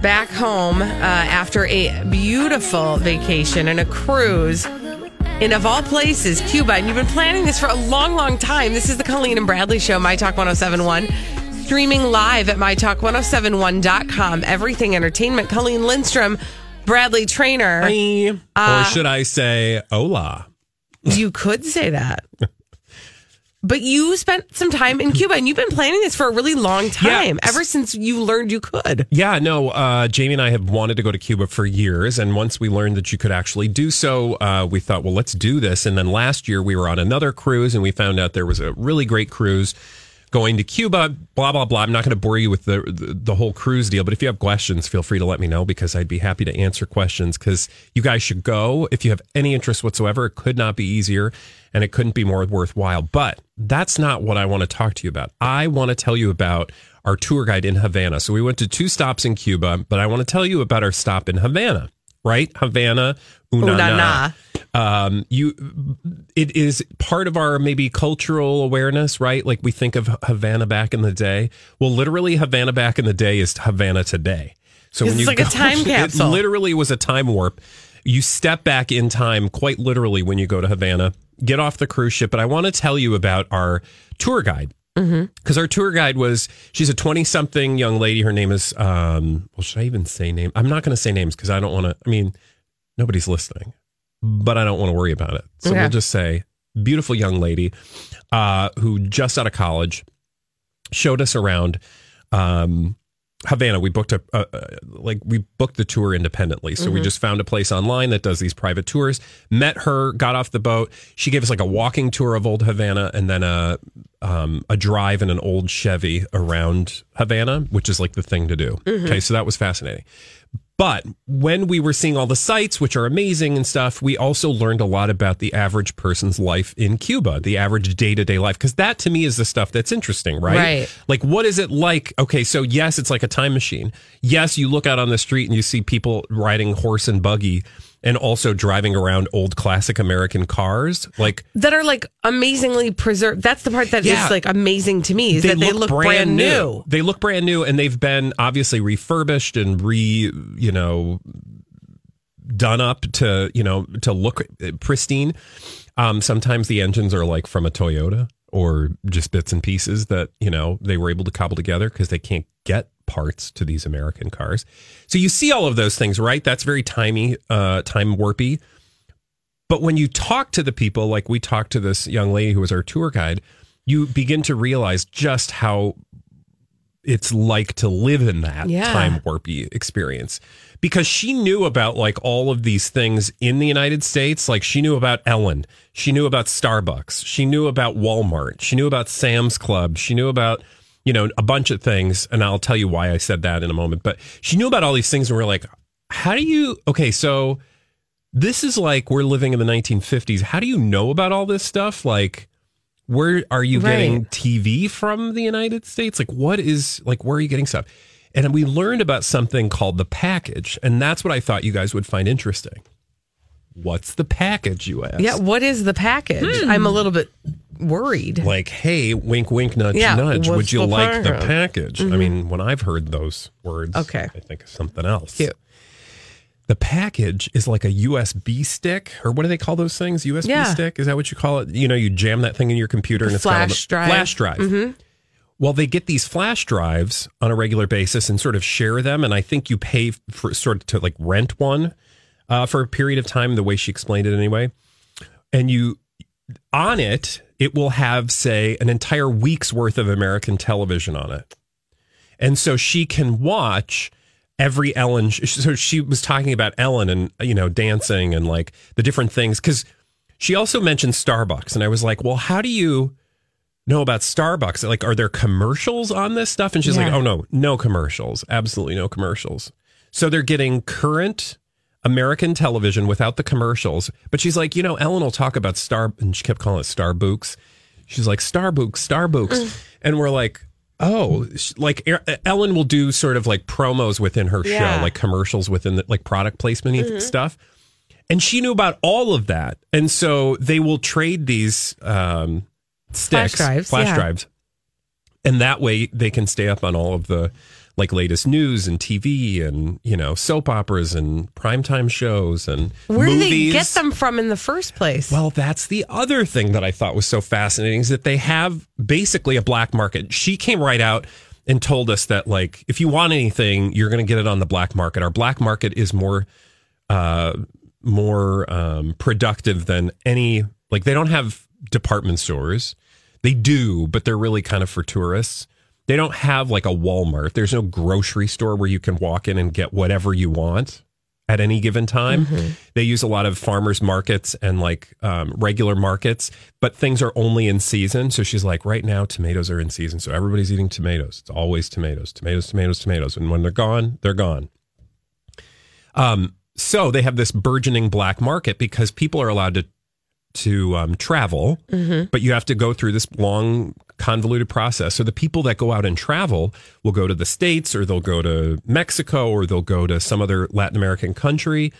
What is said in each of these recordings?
back home uh, after a beautiful vacation and a cruise in, of all places, Cuba. And you've been planning this for a long, long time. This is the Colleen and Bradley Show, My Talk 1071. Streaming live at MyTalk1071.com. Everything Entertainment. Colleen Lindstrom, Bradley Traynor. or should I say, hola? You could say that. But you spent some time in Cuba and you've been planning this for a really long time, Yeah. ever since you learned you could. Yeah, no, uh, Jamie and I have wanted to go to Cuba for years. And once we learned that you could actually do so, uh, we thought, well, let's do this. And then last year we were on another cruise and we found out there was a really great cruise going to Cuba, blah, blah, blah. I'm not going to bore you with the, the, the whole cruise deal, but if you have questions, feel free to let me know because I'd be happy to answer questions because you guys should go. If you have any interest whatsoever, it could not be easier and it couldn't be more worthwhile. But that's not what I want to talk to you about. I want to tell you about our tour guide in Havana. So we went to two stops in Cuba, but I want to tell you about our stop in Havana, right? Havana, una, Una na. Um, you, it is part of our maybe cultural awareness, right? Like we think of Havana back in the day. Well, literally, Havana back in the day is Havana today. So when It's like a time capsule. it literally was a time warp. You step back in time quite literally when you go to Havana, get off the cruise ship. But I want to tell you about our tour guide because our tour guide was she's a 20 something young lady. Her name is um well should i even say name? I'm not going to say names because i don't want to i mean nobody's listening but i don't want to worry about it. So Okay. we'll just say beautiful young lady uh who just out of college showed us around um Havana, we booked a, a like we booked the tour independently. So we just found a place online that does these private tours. Met her, got off the boat. She gave us like a walking tour of old Havana and then a um, a drive in an old Chevy around Havana, which is like the thing to do. Okay, so that was fascinating. But when we were seeing all the sites, which are amazing and stuff, we also learned a lot about the average person's life in Cuba, the average day to day life. Because that to me is the stuff that's interesting, right? Right. Like, what is it like? Okay, so yes, it's like a time machine. Yes, you look out on the street and you see people riding horse and buggy and also driving around old classic American cars. Like, That are like amazingly preserved. That's the part that is Yeah. like amazing to me is that they look brand, new. They look brand new, and they've been obviously refurbished and re, you know, done up to you know to look pristine. Um, sometimes the engines are like from a Toyota or just bits and pieces that you know they were able to cobble together because they can't get parts to these American cars. So you see all of those things, right? That's very timey, uh, time warpy. But when you talk to the people, like we talked to this young lady who was our tour guide, you begin to realize just how it's like to live in that Yeah. time warpy experience because she knew about like all of these things in the United States like she knew about Ellen she knew about Starbucks she knew about Walmart she knew about Sam's Club she knew about you know a bunch of things and I'll tell you why I said that in a moment but she knew about all these things and we're like how do you okay so this is like we're living in the 1950s how do you know about all this stuff like where are you Right. getting TV from the United States? Like, what is, like, where are you getting stuff? And we learned about something called the package. And that's what I thought you guys would find interesting. What's the package, you ask? Yeah, what is the package? I'm a hmm. little bit worried. Like, hey, wink, wink, nudge, Yeah, nudge. Would you the like the package? package? I mean, when I've heard those words, Okay. I think of something else. Cute. The package is like a USB stick, or what do they call those things? USB Yeah. stick? Is that what you call it? You know, you jam that thing in your computer and it's got all flash drive. Mm-hmm. Flash drive. Well, they get these flash drives on a regular basis and sort of share them, and I think you pay for sort of to like rent one uh, for a period of time. The way she explained it, anyway, and you on it it will have, say, an entire week's worth of American television on it. And so she can watch every Ellen. So she was talking about Ellen and, you know, dancing and like the different things. Cause she also mentioned Starbucks. And I was like, well, how do you know about Starbucks? Like, are there commercials on this stuff? And she's like, oh, no, no commercials. Absolutely no commercials. So they're getting current American television without the commercials. But she's like, you know, Ellen will talk about Star, and she kept calling it Starbucks. She's like, Starbucks, Starbooks. Mm. And we're like, oh, like E- uh, Ellen will do sort of like promos within her Yeah. show, like commercials within the, like product placement mm-hmm. stuff. And she knew about all of that. And so they will trade these um, sticks, drives, flash yeah. drives. And that way they can stay up on all of the like latest news and TV and, you know, soap operas and primetime shows and Where do they get them from in the first place? Well, that's the other thing that I thought was so fascinating is that they have basically a black market. She came right out and told us that like if you want anything, you're going to get it on the black market. Our black market is more uh more um productive than any like they don't have department stores. They do, but they're really kind of for tourists. They don't have like a Walmart. There's no grocery store where you can walk in and get whatever you want at any given time. They use a lot of farmers markets and like um, regular markets, but things are only in season. So she's like, right now, tomatoes are in season. So everybody's eating tomatoes. It's always tomatoes, tomatoes, tomatoes, tomatoes. And when they're gone, they're gone. Um, so they have this burgeoning black market because people are allowed to to um, travel, but you have to go through this long, convoluted process. So the people that go out and travel will go to the states, or they'll go to Mexico, or they'll go to some other Latin American country,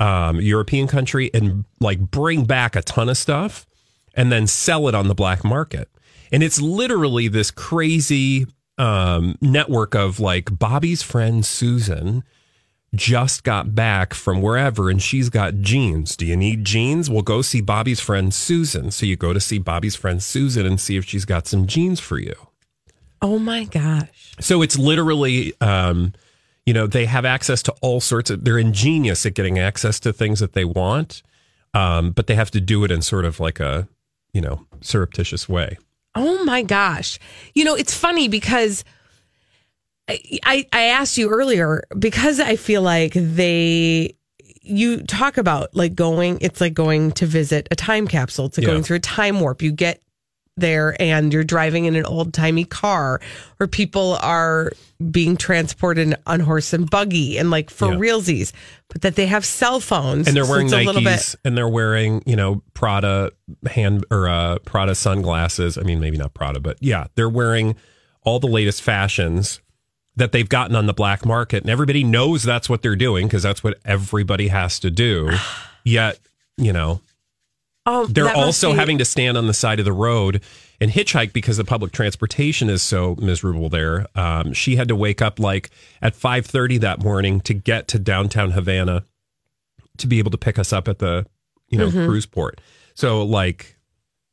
um, European country, and like bring back a ton of stuff, and then sell it on the black market. And it's literally this crazy um, network of like Bobby's friend Susan just got back from wherever and she's got jeans. Do you need jeans? Well, go see Bobby's friend Susan. So you go to see Bobby's friend Susan and see if she's got some jeans for you. oh my gosh. So it's literally, um, you know, they have access to all sorts of, they're ingenious at getting access to things that they want, um, but they have to do it in sort of like a, you know, surreptitious way. Oh my gosh. You know, it's funny because I, I, asked you earlier because I feel like they, you talk about like going, it's like going to visit a time capsule. It's like Yeah. going through a time warp. You get there and you're driving in an old timey car or people are being transported on horse and buggy and like for Yeah. realsies, but that they have cell phones. and they're so wearing it's a little bit- Nikes and they're wearing, you know, Prada hand or uh, Prada sunglasses. I mean, maybe not Prada, but yeah, they're wearing all the latest fashions that they've gotten on the black market, and everybody knows that's what they're doing because that's what everybody has to do. Yet, you know, Oh, they're also be- having to stand on the side of the road and hitchhike because the public transportation is so miserable there. Um, she had to wake up like at five thirty that morning to get to downtown Havana to be able to pick us up at the you know cruise port. So like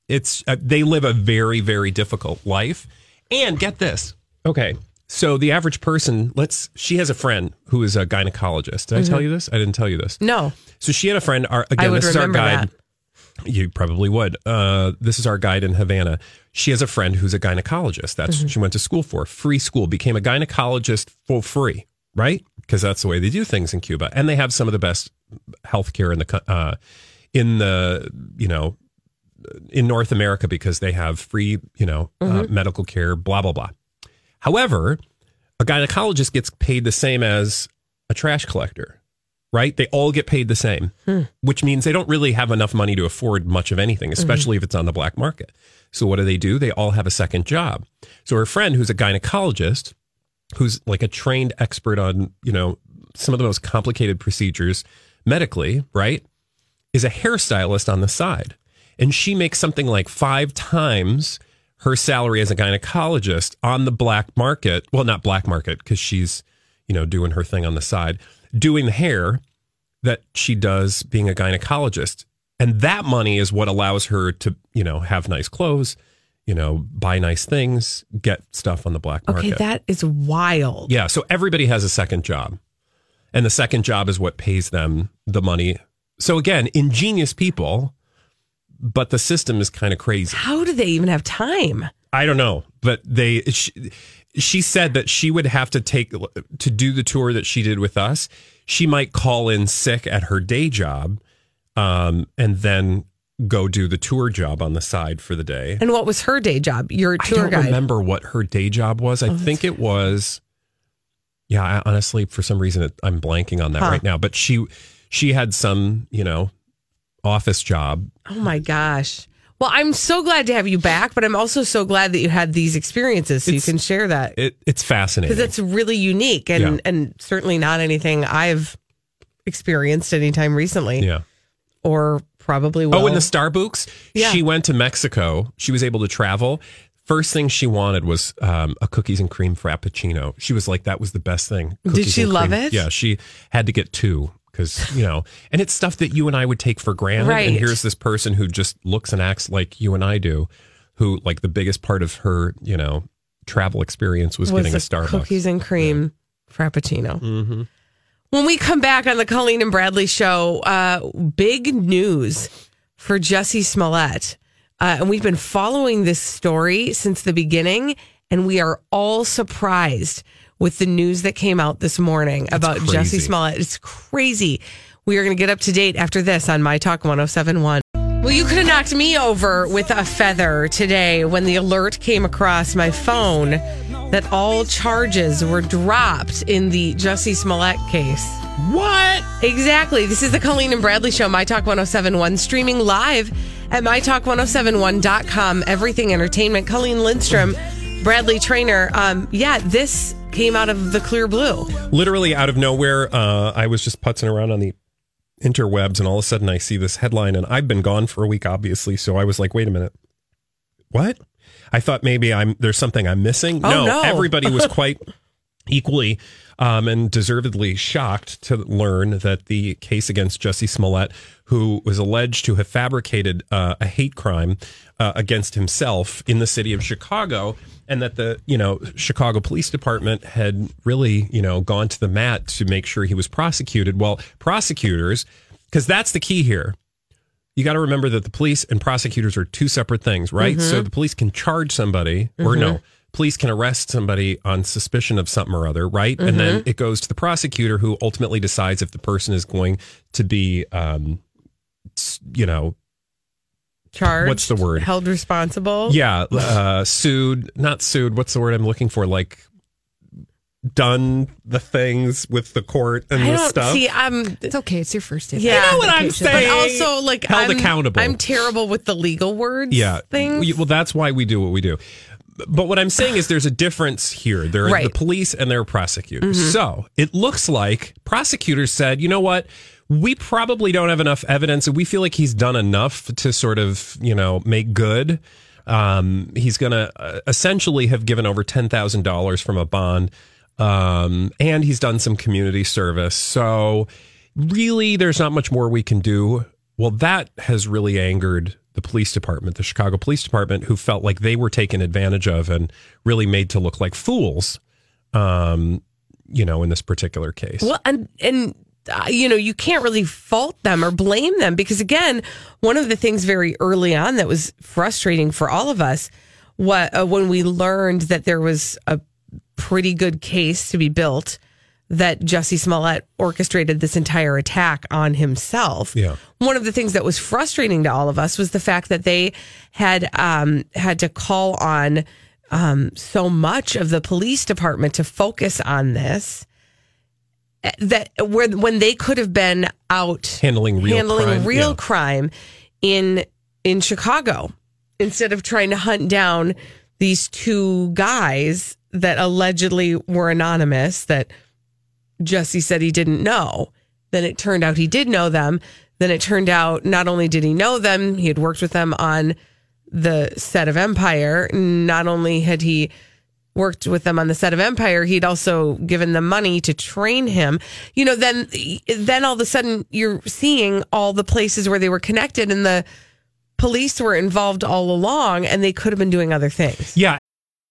it's uh, they live a very very difficult life. And get this, okay. So the average person, let's. She has a friend who is a gynecologist. Did I tell you this? I didn't tell you this. No. So she had a friend. Our, again, this is our guide. that. You probably would. Uh, this is our guide in Havana. She has a friend who's a gynecologist. That's what she went to school for. Free school. Became a gynecologist for free, right? Because that's the way they do things in Cuba, and they have some of the best healthcare in the uh, in the you know in North America because they have free you know uh, medical care. Blah blah blah. However, a gynecologist gets paid the same as a trash collector, right? They all get paid the same, hmm. which means they don't really have enough money to afford much of anything, mm-hmm. especially if it's on the black market. So what do they do? They all have a second job. So her friend, who's a gynecologist, who's like a trained expert on, you know, some of the most complicated procedures medically, right? Is a hairstylist on the side. And she makes something like five times her salary as a gynecologist on the black market. Well, not black market, because she's, you know, doing her thing on the side, doing the hair that she does being a gynecologist. And that money is what allows her to, you know, have nice clothes, you know, buy nice things, get stuff on the black market. Okay, that is wild. Yeah. So everybody has a second job. And the second job is what pays them the money. So again, ingenious people, but the system is kind of crazy. How do they even have time? I don't know, but they she, she said that she would have to take to do the tour that she did with us. She might call in sick at her day job, um, and then go do the tour job on the side for the day. And what was her day job? Your I tour don't guide. remember what her day job was. I think it was. Yeah, I, honestly, for some reason, it, I'm blanking on that Huh. right now. But she she had some, you know, office job. Oh my gosh. Well, I'm so glad to have you back, but I'm also so glad that you had these experiences so It's- you can share that. It it's fascinating. because it's really unique and Yeah. and certainly not anything I've experienced anytime recently yeah. or probably will. Oh, in the Starbucks. Yeah. She went to Mexico. She was able to travel. First thing she wanted was um, a cookies and cream frappuccino. She was like, "That was the best thing." Did she love cream. it? Yeah, she had to get two because you know, and it's stuff that you and I would take for granted. Right. And here's this person who just looks and acts like you and I do, who like the biggest part of her, you know, travel experience was, was getting a Starbucks. cookies and cream frappuccino. hmm When we come back on the Colleen and Bradley show, uh, big news for Jesse Smollett. Uh, and we've been following this story since the beginning, and we are all surprised with the news that came out this morning about crazy. Jesse Smollett. It's crazy. We are going to get up to date after this on My Talk 1071. Well, you could have knocked me over with a feather today when the alert came across my phone that all charges were dropped in the Jussie Smollett case. What? Exactly. This is the Colleen and Bradley Show, My Talk 1071, streaming live at MyTalk1071.com. Everything Entertainment. Colleen Lindstrom, Bradley Traynor. Um, yeah, this came out of the clear blue. literally out of nowhere, uh, I was just putzing around on the interwebs, and all of a sudden I see this headline, and I've been gone for a week, obviously. So I was like, "Wait a minute, what?" I thought maybe I'm there's something I'm missing. Oh, no. everybody was quite equally um, and deservedly shocked to learn that the case against Jesse Smollett, who was alleged to have fabricated uh, a hate crime uh, against himself in the city of Chicago, and that the you know Chicago Police Department had really you know gone to the mat to make sure he was prosecuted. Well, prosecutors, because that's the key here you got to remember that the police and prosecutors are two separate things, right? So the police can charge somebody, or no, police can arrest somebody on suspicion of something or other, right? And then it goes to the prosecutor who ultimately decides if the person is going to be, um, you know, Charged. What's the word? Held responsible. yeah, uh, sued, not sued. What's the word I'm looking for? Like, done the things with the court and I the don't stuff. see. I'm. It's okay. It's your first day. Yeah. You know what I'm saying? But also, like, Held I'm, accountable. I'm terrible with the legal words. yeah things. well that's why we do what we do but what i'm saying is there's a difference here there are Right. the police and there are prosecutors so it looks like prosecutors said you know what we probably don't have enough evidence. We feel like he's done enough to sort of you know make good. Um, he's going to uh, essentially have given over $10000 from a bond. Um, and he's done some community service. So really there's not much more we can do. Well that has really angered the police department the chicago police department who felt like they were taken advantage of and really made to look like fools um, you know in this particular case. Well, and and you know you can't really fault them or blame them because again, one of the things very early on that was frustrating for all of us, what uh, when we learned that there was a pretty good case to be built that Jesse Smollett orchestrated this entire attack on himself. Yeah. One of the things that was frustrating to all of us was the fact that they had um, had to call on um, so much of the police department to focus on this that where when they could have been out handling real handling crime. real Yeah. crime in in Chicago instead of trying to hunt down these two guys that allegedly were anonymous that Jesse said he didn't know. Then it turned out he did know them. Then it turned out not only did he know them, he had worked with them on the set of Empire. Not only had he worked with them on the set of Empire, he'd also given them money to train him. You know, then then all of a sudden you're seeing all the places where they were connected and the police were involved all along and they could have been doing other things. Yeah,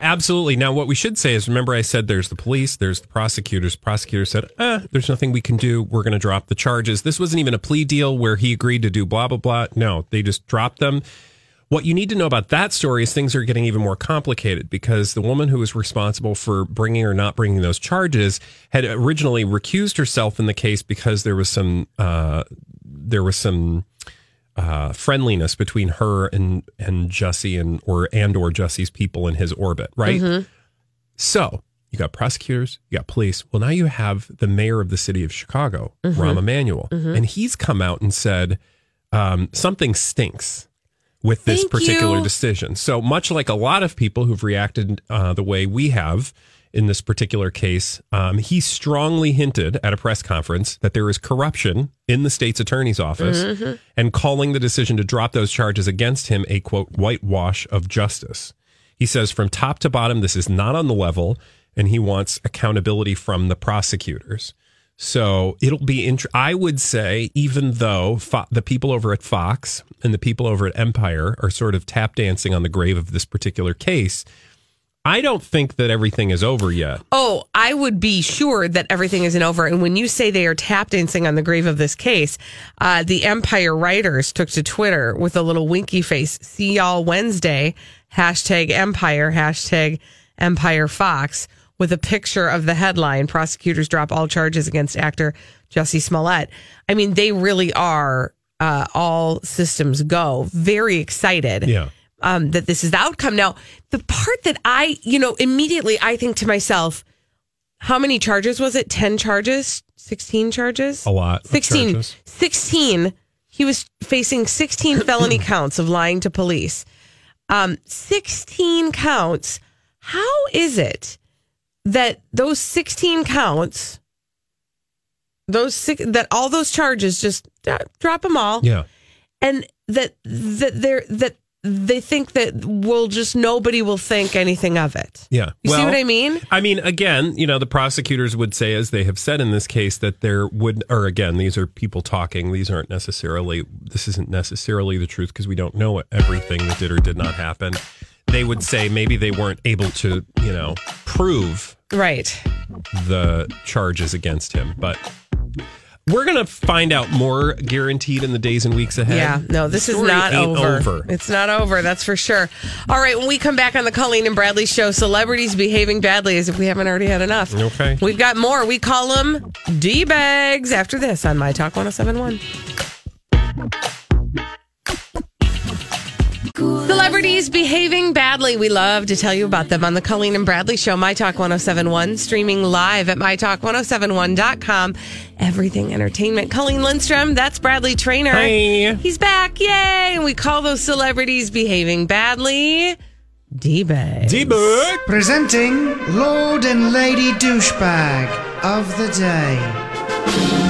Absolutely. Now, what we should say is remember, I said there's the police, there's the prosecutors. Prosecutor said, eh, there's nothing we can do. We're going to drop the charges. This wasn't even a plea deal where he agreed to do blah, blah, blah. No, they just dropped them. What you need to know about that story is things are getting even more complicated because the woman who was responsible for bringing or not bringing those charges had originally recused herself in the case because there was some, uh, there was some, uh, friendliness between her and and Jussie and or and or Jussie's people in his orbit, right? So you got prosecutors, you got police. Well, now you have the mayor of the city of Chicago, Rahm Emanuel, and he's come out and said um, something stinks with this Thank particular you. decision. So much like a lot of people who've reacted uh, the way we have in this particular case, um, he strongly hinted at a press conference that there is corruption in the state's attorney's office Mm-hmm. and calling the decision to drop those charges against him a quote whitewash of justice. He says from top to bottom, this is not on the level, and he wants accountability from the prosecutors. So it'll be. Int- I would say, even though Fo- the people over at Fox and the people over at Empire are sort of tap dancing on the grave of this particular case, I don't think that everything is over yet. Oh, I would be sure that everything isn't over. And when you say they are tap dancing on the grave of this case, uh, the Empire writers took to Twitter with a little winky face. See y'all Wednesday. Hashtag Empire. Hashtag Empire Fox with a picture of the headline. Prosecutors drop all charges against actor Jesse Smollett. I mean, they really are uh, all systems go. Very excited Yeah. Um, that this is the outcome. Now, the part that I, you know, immediately I think to myself, how many charges was it? 10 charges? 16 charges? A lot. of 16. charges. 16. He was facing 16 felony counts of lying to police. Um, 16 counts. How is it that those 16 counts, those six, that all those charges just uh, drop them all? Yeah. and that that they're that they think that will just nobody will think anything of it. Yeah. You see what I mean? I mean, again, you know, the prosecutors would say, as they have said in this case, that there would, or again, these are people talking. These aren't necessarily, this isn't necessarily the truth because we don't know everything that did or did not happen. They would say maybe they weren't able to, you know, prove Right. the charges against him. But we're going to find out more guaranteed in the days and weeks ahead. Yeah. No, this is not over. over. It's not over. That's for sure. All right. When we come back on the Colleen and Bradley show, celebrities behaving badly as if we haven't already had enough. Okay. We've got more. We call them D bags after this on My Talk 1071. Celebrities behaving badly. We love to tell you about them on the Colleen and Bradley Show, My Talk 1071, streaming live at MyTalk1071.com. Everything Entertainment. Colleen Lindstrom, that's Bradley Traynor. Hi. He's back. Yay. And we call those celebrities behaving badly D-bags. D-Bug. Presenting Lord and Lady Douchebag of the Day.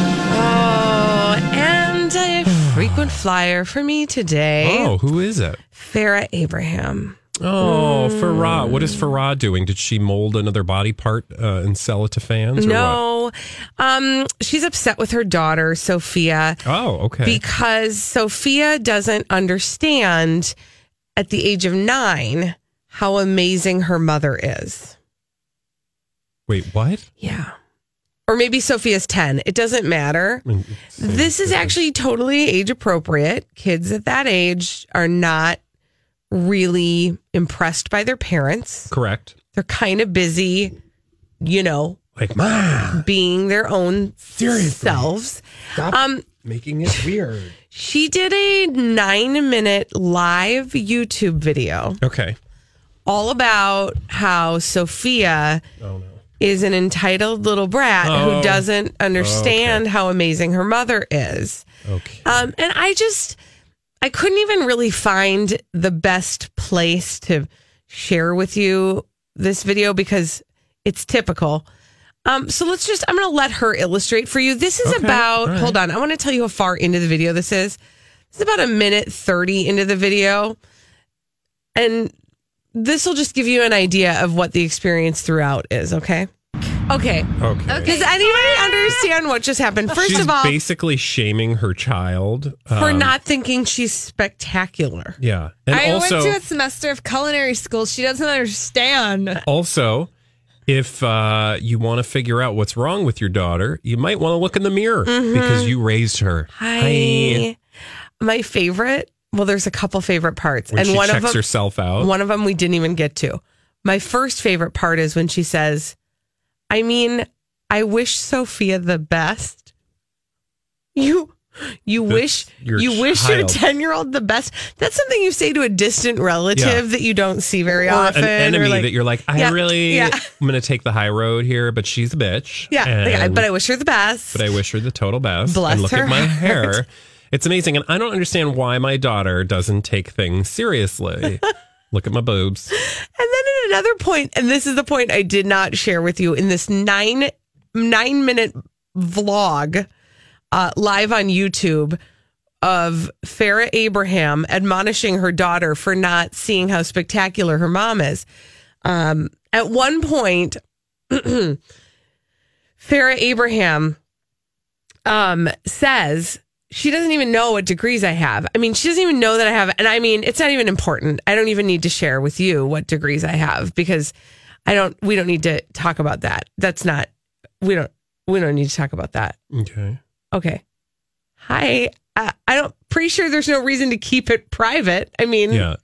Frequent flyer for me today. Oh, who is it? Farrah Abraham. Oh, Farrah. What is Farrah doing? Did she mold another body part uh, and sell it to fans? Or what? No, um, she's upset with her daughter Sophia Oh, okay. because Sophia doesn't understand at the age of nine how amazing her mother is. Wait, what? Yeah. Or maybe Sophia's 10. It doesn't matter. This is actually totally age appropriate. Kids at that age are not really impressed by their parents. Correct. They're kind of busy, you know, Like, ma, being their own Seriously. selves. stop Um, making it weird. she did a nine minute live YouTube video Okay. all about how Sophia is an entitled little brat Oh. who doesn't understand how amazing her mother is. Okay. Um, and I just, I couldn't even really find the best place to share with you this video because it's typical. Um, so let's just, I'm going to let her illustrate for you. This is Okay, about, right. hold on, I want to tell you how far into the video this is. It's about a minute 30 into the video. And this will just give you an idea of what the experience throughout is, okay? Okay. okay. Does anybody understand what just happened? First She's of all, She's basically shaming her child for um, not thinking she's spectacular. Yeah, and I also, went to a semester of culinary school. She doesn't understand. also, if uh, you want to figure out what's wrong with your daughter, you might want to look in the mirror because you raised her. Hi. My favorite, well, there's a couple favorite parts. When and one of them herself out. one of them we didn't even get to. My first favorite part is when she says, I mean, I wish Sophia the best. You you That's wish your you wish your 10 year old the best. That's something you say to a distant relative Yeah. that you don't see very or often. an enemy like- that you're like, I Yeah, really, yeah. I'm going to take the high road here, but she's a bitch. yeah, like, I- but I wish her the best. but I wish her the total best. Bless and look her at my heart. hair. It's amazing. And I don't understand why my daughter doesn't take things seriously. look at my boobs. And then at another point, and this is the point I did not share with you in this nine nine minute vlog uh, live on YouTube of Farrah Abraham admonishing her daughter for not seeing how spectacular her mom is. Um, at one point, Farrah Abraham um, says she doesn't even know what degrees I have. I mean, she doesn't even know that I have. And I mean, it's not even important. I don't even need to share with you what degrees I have because I don't, we don't need to talk about that. That's not, we don't, we don't need to talk about that. Okay. Okay. Hi. Uh, I don't, pretty sure there's no reason to keep it private. I mean, Yeah.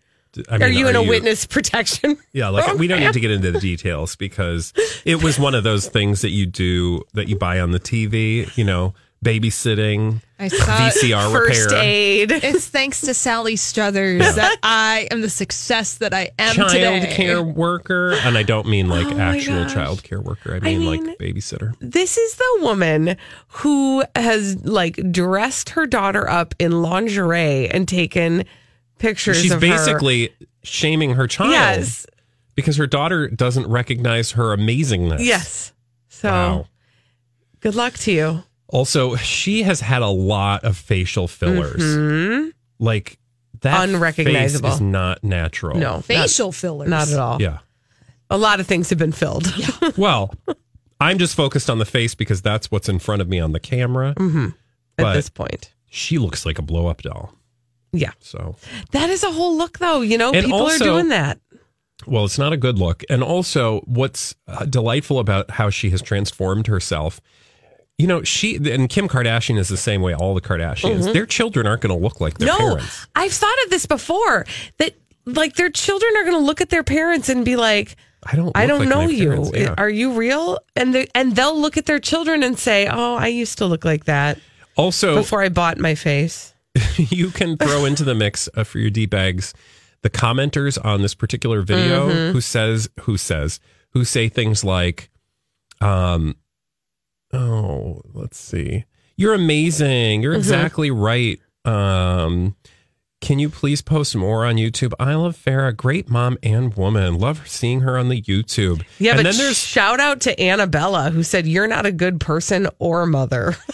I are mean, you in a witness protection? Yeah, like we don't need to get into the details because it was one of those things that you do that you buy on the TV, you know, babysitting, I saw VCR First repair, aid. It's thanks to Sally Struthers that I am the success that I am child today. care worker, and I don't mean like Oh actual gosh. child care worker. I I mean, mean- like babysitter. this is the woman who has like dressed her daughter up in lingerie and taken pictures She's of her. basically shaming her child yes because her daughter doesn't recognize her amazingness. yes so Wow. good luck to you Also, she has had a lot of facial fillers. Mhm. Like that Unrecognizable. face is not natural. no Facial fillers. not, not at all Yeah. a lot of things have been filled Well, I'm just focused on the face because that's what's in front of me on the camera. at this point She looks like a blow up doll. yeah So, that is a whole look though you know And people also- are doing that well, it's not a good look. And also, what's uh, delightful about how she has transformed herself, you know, she and Kim Kardashian is the same way all the Kardashians. Their children aren't going to look like their Mm-hmm. no parents. i've thought of this before that like their children are going to look at their parents and be like I don't. I don't like know you. Yeah. Are you real? And they, and they'll look at their children and say, "Oh, I used to look like that Also, before I bought my face." you can throw into the mix uh, for your d bags the commenters on this particular video Mm-hmm. who says who says who say things like um oh let's see you're amazing you're Mm-hmm. exactly right um can you please post more on YouTube? I love Farrah, great mom and woman. Love seeing her on the YouTube. Yeah, and but then there's shout out to Annabella who said, "You're not a good person or mother."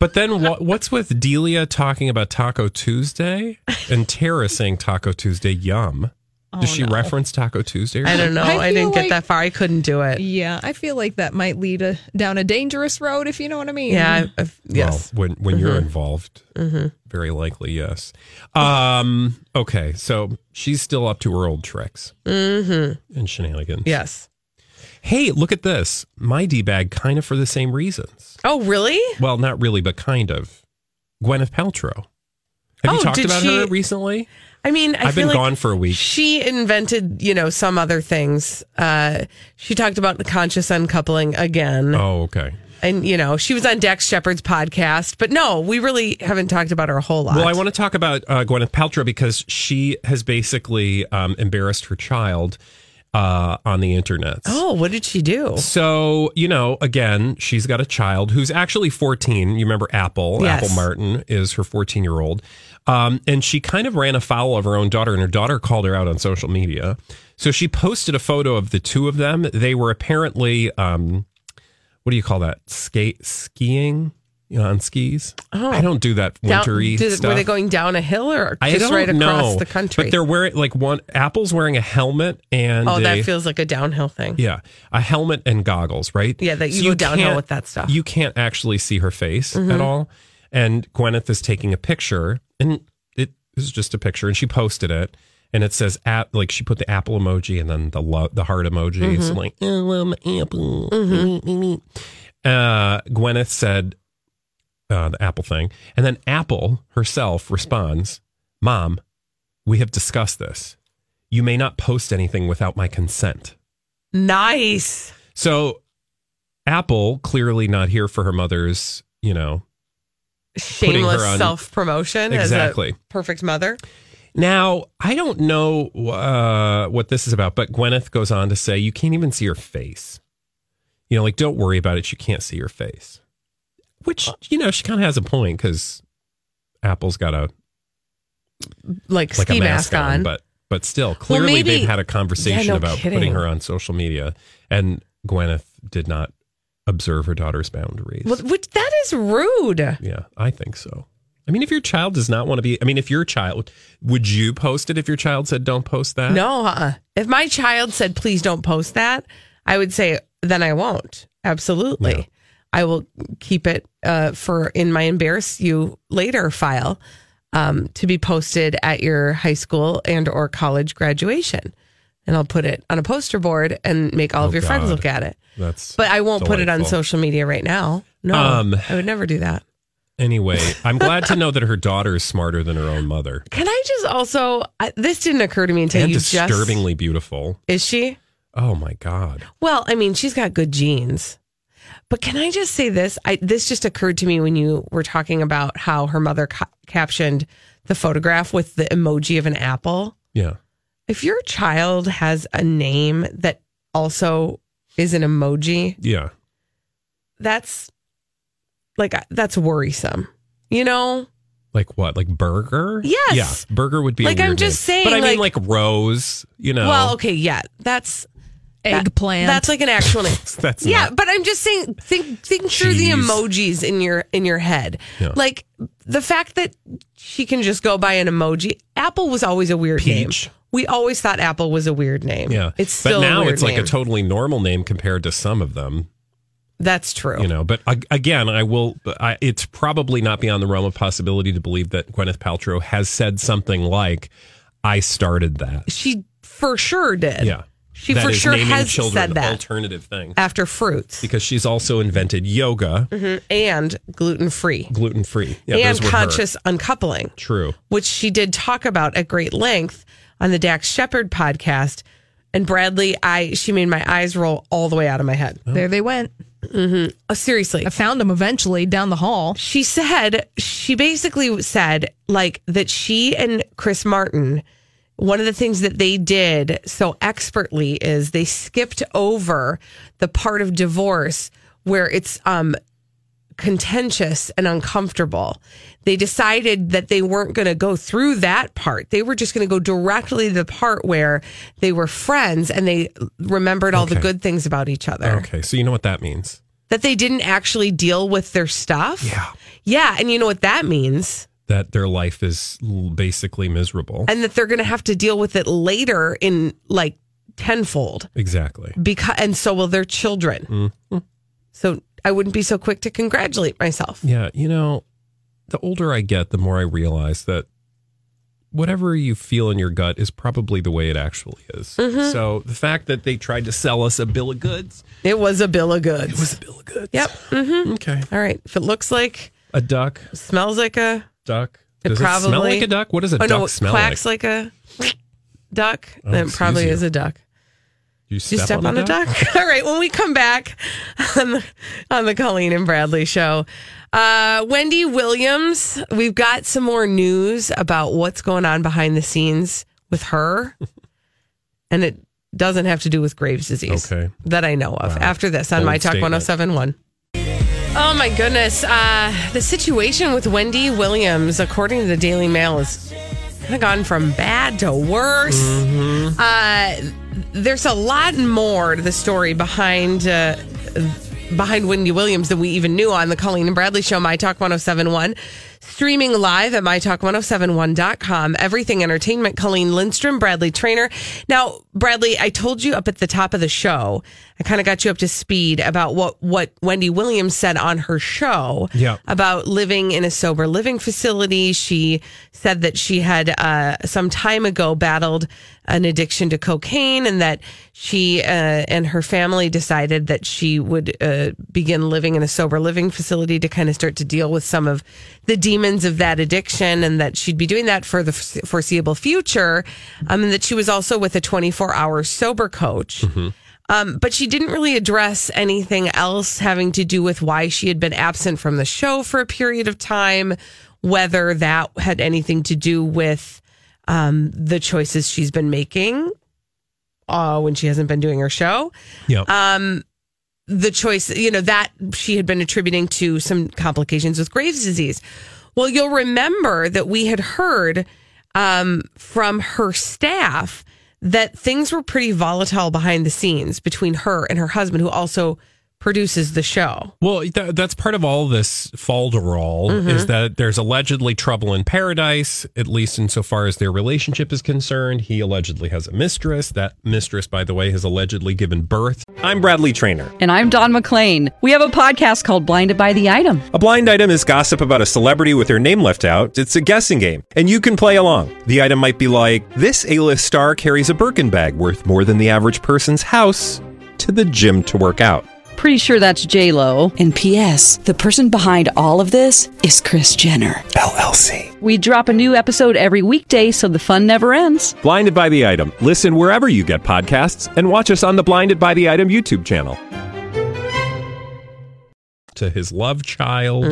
But then what, what's with Delia talking about Taco Tuesday and Tara saying Taco Tuesday yum? Oh, Does she reference Taco Tuesday? Or I don't know. I I, didn't get that far. I couldn't do it. Yeah, I feel like that might lead a, down a dangerous road, if you know what I mean. Yeah. I, I, yes. Well, when when you're mm-hmm. involved, mm-hmm. very likely yes. Um. Okay, so she's still up to her old tricks mm-hmm. and shenanigans. yes. Hey, look at this. My d bag, kind of for the same reasons. Oh, really? Well, not really, but kind of. Gwyneth Paltrow. Have Oh, you talked did about her recently? I mean, I I've feel been like gone for a week. She invented, you know, some other things. Uh, she talked about the conscious uncoupling again. Oh, okay. And, you know, she was on Dax Shepard's podcast. But no, we really haven't talked about her a whole lot. Well, I want to talk about uh, Gwyneth Paltrow because she has basically um, embarrassed her child uh, on the internet. Oh, what did she do? So, you know, again, she's got a child who's actually 14. You remember Apple? Yes. Apple Martin is her 14 year old. Um, and she kind of ran afoul of her own daughter, and her daughter called her out on social media. So she posted a photo of the two of them. They were apparently, um, what do you call that? Skate skiing you know, on skis. I don't do that Down- wintry did- stuff. Were they going down a hill or I just don't right across know, the country? But they're wearing like one. Apple's wearing a helmet and oh, a, that feels like a downhill thing. yeah, a helmet and goggles, right? Yeah, that you go downhill with that stuff. Mm-hmm. You can't actually see her face at all. And Gwyneth is taking a picture, and it is just a picture, and she posted it, and it says at like she put the apple emoji and then the lo- the heart emoji. Mm-hmm. So like, I love my apple. Uh, Gwyneth said uh, the apple thing, and then Apple herself responds, "Mom, we have discussed this. You may not post anything without my consent." Nice. So Apple clearly not here for her mother's, you know. Shameless on- self promotion. Exactly. As a perfect mother. Now, I don't know uh, what this is about, but Gwyneth goes on to say you can't even see her face. You know, like don't worry about it. You can't see her face. Which, you know, she kind of has a point because Apple's got a Like, like ski a mask, on. but but still, clearly maybe- they've had a conversation Yeah, no about kidding. putting her on social media, and Gwyneth did not observe her daughter's boundaries. Well, which that is rude. Yeah, I think so. I mean, if your child does not want to be, I mean, if your child, would you post it if your child said don't post that? No, uh-uh. if my child said please don't post that, I would say then I won't. Absolutely. Yeah. I will keep it uh, for in my embarrass you later file um, to be posted at your high school and or college graduation. And I'll put it on a poster board and make all of Oh, your friends look at it. That's But I won't put it on social media right now. No, Um, I would never do that. Anyway, I'm glad to know that her daughter is smarter than her own mother Can I just also? I, this didn't occur to me until and you just. disturbingly beautiful. Is she? Oh my God. Well, I mean, she's got good genes. But can I just say this? I this just occurred to me when you were talking about how her mother ca- captioned the photograph with the emoji of an apple. Yeah. If your child has a name that also is an emoji, Yeah. that's like that's worrisome. You know? Like what? Like burger? Yes. Yeah. Burger would be Like, I'm just name. saying, But I mean, like- like Rose, you know. Well, okay, yeah. That's that- Eggplant. that's like an actual name. That's yeah, not- but I'm just saying think think through the emojis in your in your head. Yeah. Like the fact that she can just go by an emoji. Apple was always a weird Peach. name. We always thought Apple was a weird name. Yeah. It's still But now it's like name. a totally normal name compared to some of them. That's true. you know but again i will I, it's probably not beyond the realm of possibility to believe that gwyneth paltrow has said something like i started that she for sure did. yeah She That for is sure has children said that alternative things after fruits because she's also invented yoga mm-hmm. and gluten free gluten-free yeah and those were her. conscious uncoupling. true which she did talk about at great length on the Dax Shepard podcast. And Bradley, I she made my eyes roll all the way out of my head. there they went. Oh, seriously. I found them eventually down the hall. She said she basically said like that she and Chris Martin one of the things that they did so expertly is they skipped over the part of divorce where it's um contentious and uncomfortable. They decided that they weren't going to go through that part. They were just going to go directly to the part where they were friends and they remembered all the good things about each other. okay so you know what that means That they didn't actually deal with their stuff. Yeah. Yeah. And you know what that means? That their life is basically miserable And that they're going to have to deal with it later in like tenfold. exactly Because, and so will their children. Mm-hmm. So I wouldn't be so quick to congratulate myself. Yeah, you know, the older I get, the more I realize that whatever you feel in your gut is probably the way it actually is. Mm-hmm. So the fact that they tried to sell us a bill of goods, It was a bill of goods. it was a bill of goods. Yep. hmm Okay. All right. If it looks like, A duck, smells like a, duck. It probably, it smell like a duck? What does a oh, duck no, it smell quacks like, a duck. Oh, then it excuse probably you. is a duck. You Did you step on, a duck? All right. When we come back on the, on the Colleen and Bradley show, uh, Wendy Williams, we've got some more news about what's going on behind the scenes with her. and it doesn't have to do with Graves' disease Okay. that I know of. Wow. After this on Bold My Talk statement. 1071. Oh my goodness. Uh, the situation with Wendy Williams, according to the Daily Mail, has gone from bad to worse. Mm-hmm. Uh, there's a lot more to the story behind. Uh, Behind Wendy Williams than we even knew on the Colleen and Bradley show, My Talk 1071. Streaming live at MyTalk1071.com. Everything Entertainment, Colleen Lindstrom, Bradley Traynor. Now, Bradley, I told you up at the top of the show, I kind of got you up to speed about what, what Wendy Williams said on her show Yeah. about living in a sober living facility. She said that she had uh, some time ago battled an addiction to cocaine and that she uh, and her family decided that she would uh, begin living in a sober living facility to kind of start to deal with some of the demons of that addiction and that she'd be doing that for the foreseeable future um, and that she was also with a 24 hour sober coach. Um, but she didn't really address anything else having to do with why she had been absent from the show for a period of time, whether that had anything to do with um, the choices she's been making uh, when she hasn't been doing her show. Yeah. The choice, you know, that she had been attributing to some complications with Graves' disease. Well, you'll remember that we had heard um, from her staff that things were pretty volatile behind the scenes between her and her husband, who also produces the show. Well, th- that's part of all this falderall Mm-hmm. is that there's allegedly trouble in paradise, at least insofar as their relationship is concerned. He allegedly has a mistress. That mistress, by the way, has allegedly given birth. I'm Bradley Traynor. And I'm Don McClain. We have a podcast called Blinded by the Item. A blind item is gossip about a celebrity with their name left out. It's a guessing game, and you can play along. The item might be like this: A-list star carries a Birkin bag worth more than the average person's house to the gym to work out. Pretty sure that's J Lo. And P.S. The person behind all of this is Kris Jenner. LLC. We drop a new episode every weekday, so the fun never ends. Blinded by the item. Listen wherever you get podcasts, and watch us on the Blinded by the Item YouTube channel. to his love child.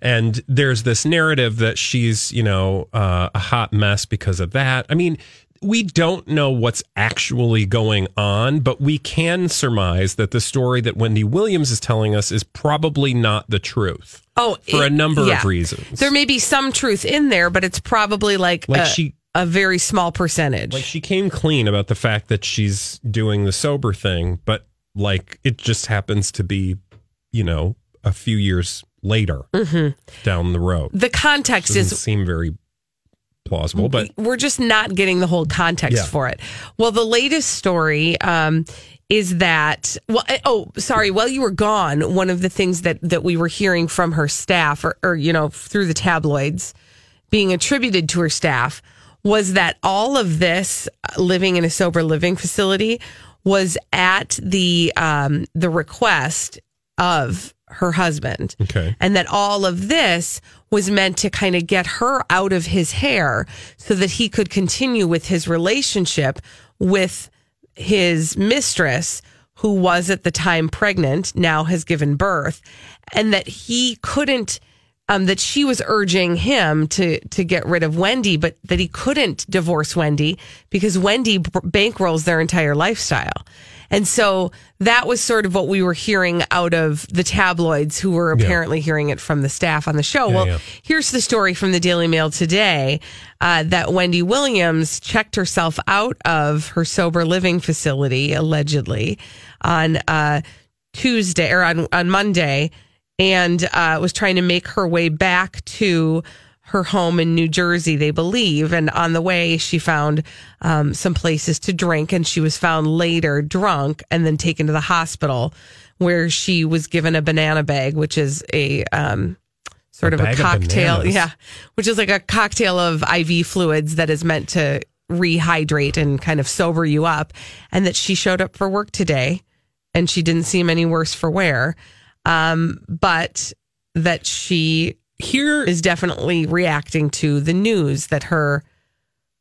And there's this narrative that she's, you know, uh, a hot mess because of that. I mean, we don't know what's actually going on, but we can surmise that the story that Wendy Williams is telling us is probably not the truth. Oh, For a number yeah. of reasons. There may be some truth in there, but it's probably like, Like a, she- a very small percentage. Like she came clean about the fact that she's doing the sober thing, but like it just happens to be, you know, a few years later down the road. the context Doesn't Mm-hmm. is seem very plausible, but we're just not getting the whole context Yeah. for it. Well, the latest story um, is that well, eh, oh, sorry. While you were gone, one of the things that that we were hearing from her staff, or, or you know, through the tabloids, being attributed to her staff, was that all of this uh, living in a sober living facility was at the um, the request of her husband Okay. and that all of this was meant to kind of get her out of his hair so that he could continue with his relationship with his mistress who was at the time pregnant now has given birth and that he couldn't um, that she was urging him to to get rid of Wendy, but that he couldn't divorce Wendy because Wendy bankrolls their entire lifestyle. And so that was sort of what we were hearing out of the tabloids who were apparently hearing it from the staff on the show. well, yeah. here's the story from the Daily Mail today uh, that Wendy Williams checked herself out of her sober living facility, allegedly, on uh, Tuesday or on, on Monday, and uh, was trying to make her way back to her home in New Jersey, they believe. And on the way, she found um, some places to drink, and she was found later drunk and then taken to the hospital where she was given a banana bag, which is a um, sort A of a bag of cocktail. yeah. Which is like a cocktail of IV fluids that is meant to rehydrate and kind of sober you up. And that she showed up for work today and she didn't seem any worse for wear. Um, but that she here is definitely reacting to the news that her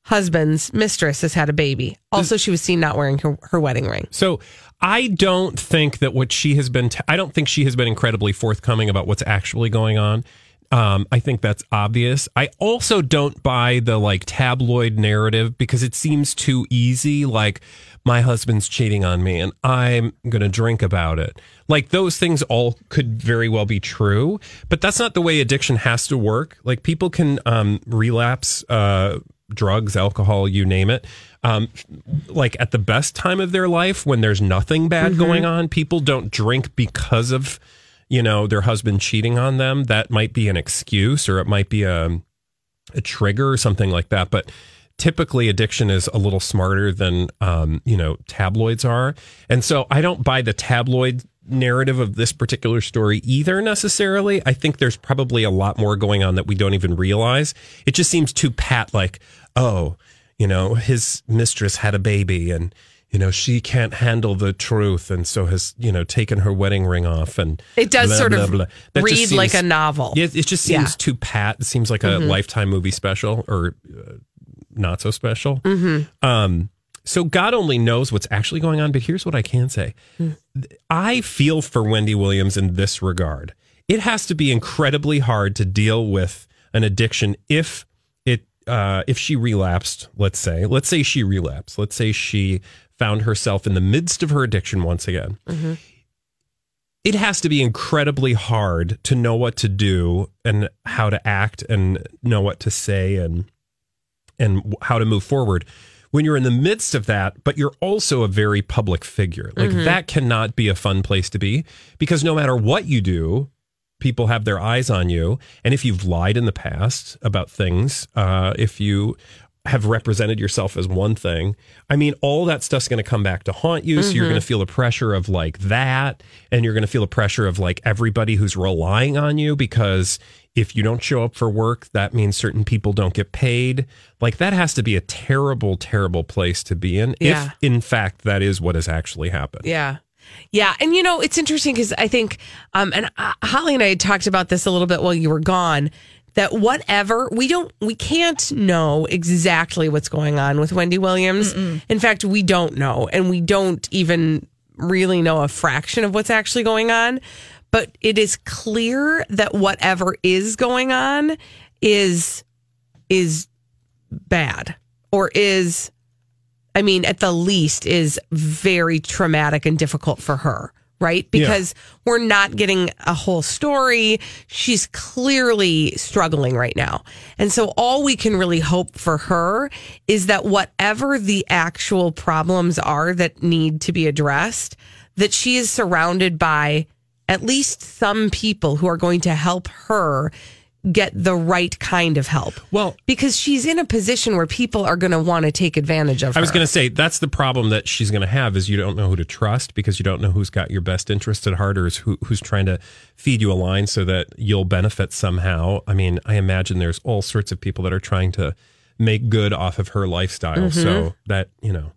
husband's mistress has had a baby. Also, she was seen not wearing her, her wedding ring. So I don't think that what she has been, t- I don't think she has been incredibly forthcoming about what's actually going on. Um, I think that's obvious. I also don't buy the like tabloid narrative because it seems too easy. Like, my husband's cheating on me and I'm going to drink about it. Like, those things all could very well be true, but that's not the way addiction has to work. Like, people can um, relapse uh, drugs, alcohol, you name it. Um, like at the best time of their life when there's nothing bad Mm-hmm. going on, people don't drink because of you know their husband cheating on them that might be an excuse or it might be a, a trigger or something like that. But typically addiction is a little smarter than um, you know tabloids are. And so i don't buy the tabloid narrative of this particular story either necessarily. I think there's probably a lot more going on that we don't even realize. It just seems too pat like oh you know his mistress had a baby and you know she can't handle the truth and so has you know taken her wedding ring off and It does blah, sort blah, of blah. That read like a novel. yeah, it just seems Yeah. too pat. It seems like a Mhm. lifetime movie special or uh, not so special. Mm-hmm. Um, so God only knows what's actually going on. But here's what I can say: I feel for Wendy Williams in this regard. It has to be incredibly hard to deal with an addiction if it uh, if she relapsed. Let's say, let's say she relapsed. Let's say she found herself in the midst of her addiction once again. It has to be incredibly hard to know what to do and how to act and know what to say and and how to move forward when you're in the midst of that but you're also a very public figure. Like Mhm. that cannot be a fun place to be because no matter what you do people have their eyes on you. And if you've lied in the past about things uh, if you have represented yourself as one thing i mean all that stuff's going to come back to haunt you so you're Mhm. going to feel the pressure of like that and you're going to feel the pressure of like everybody who's relying on you because if you don't show up for work that means certain people don't get paid like that has to be a terrible terrible place to be in Yeah. if in fact that is what has actually happened Yeah. Yeah. And, you know, it's interesting because I think, um, and uh, Holly and I had talked about this a little bit while you were gone, that whatever, we don't, we can't know exactly what's going on with Wendy Williams. In fact, we don't know. And we don't even really know a fraction of what's actually going on. But it is clear that whatever is going on is, is bad or is I mean, at the least, is very traumatic and difficult for her, right? Because we're not getting a whole story. She's clearly struggling right now. And so, all we can really hope for her is that whatever the actual problems are that need to be addressed, that she is surrounded by at least some people who are going to help her get the right kind of help. Well, because she's in a position where people are going to want to take advantage of her. I was going to say that's the problem that she's going to have is you don't know who to trust because you don't know who's got your best interest at heart or is who, who's trying to feed you a line so that you'll benefit somehow. I mean, I imagine there's all sorts of people that are trying to make good off of her lifestyle. Mhm. So that, you know,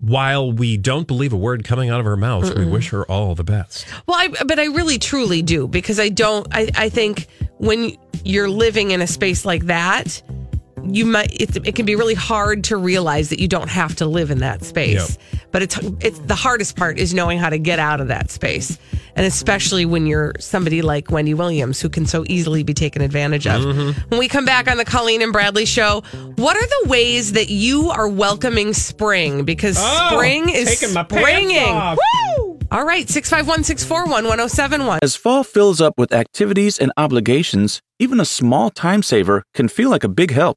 while we don't believe a word coming out of her mouth, we Mm-mm. wish her all the best. Well, I, but I really truly do because I don't. I, I think when you're living in a space like that, you might. It, it can be really hard to realize that you don't have to live in that space. But it's it's the hardest part is knowing how to get out of that space, and especially when you're somebody like Wendy Williams who can so easily be taken advantage of. Mm-hmm. When we come back on the Colleen and Bradley show, what are the ways that you are welcoming spring? Because Oh, spring is taking my springing. All right, 651 641 1071. As fall fills up with activities and obligations, even a small time saver can feel like a big help.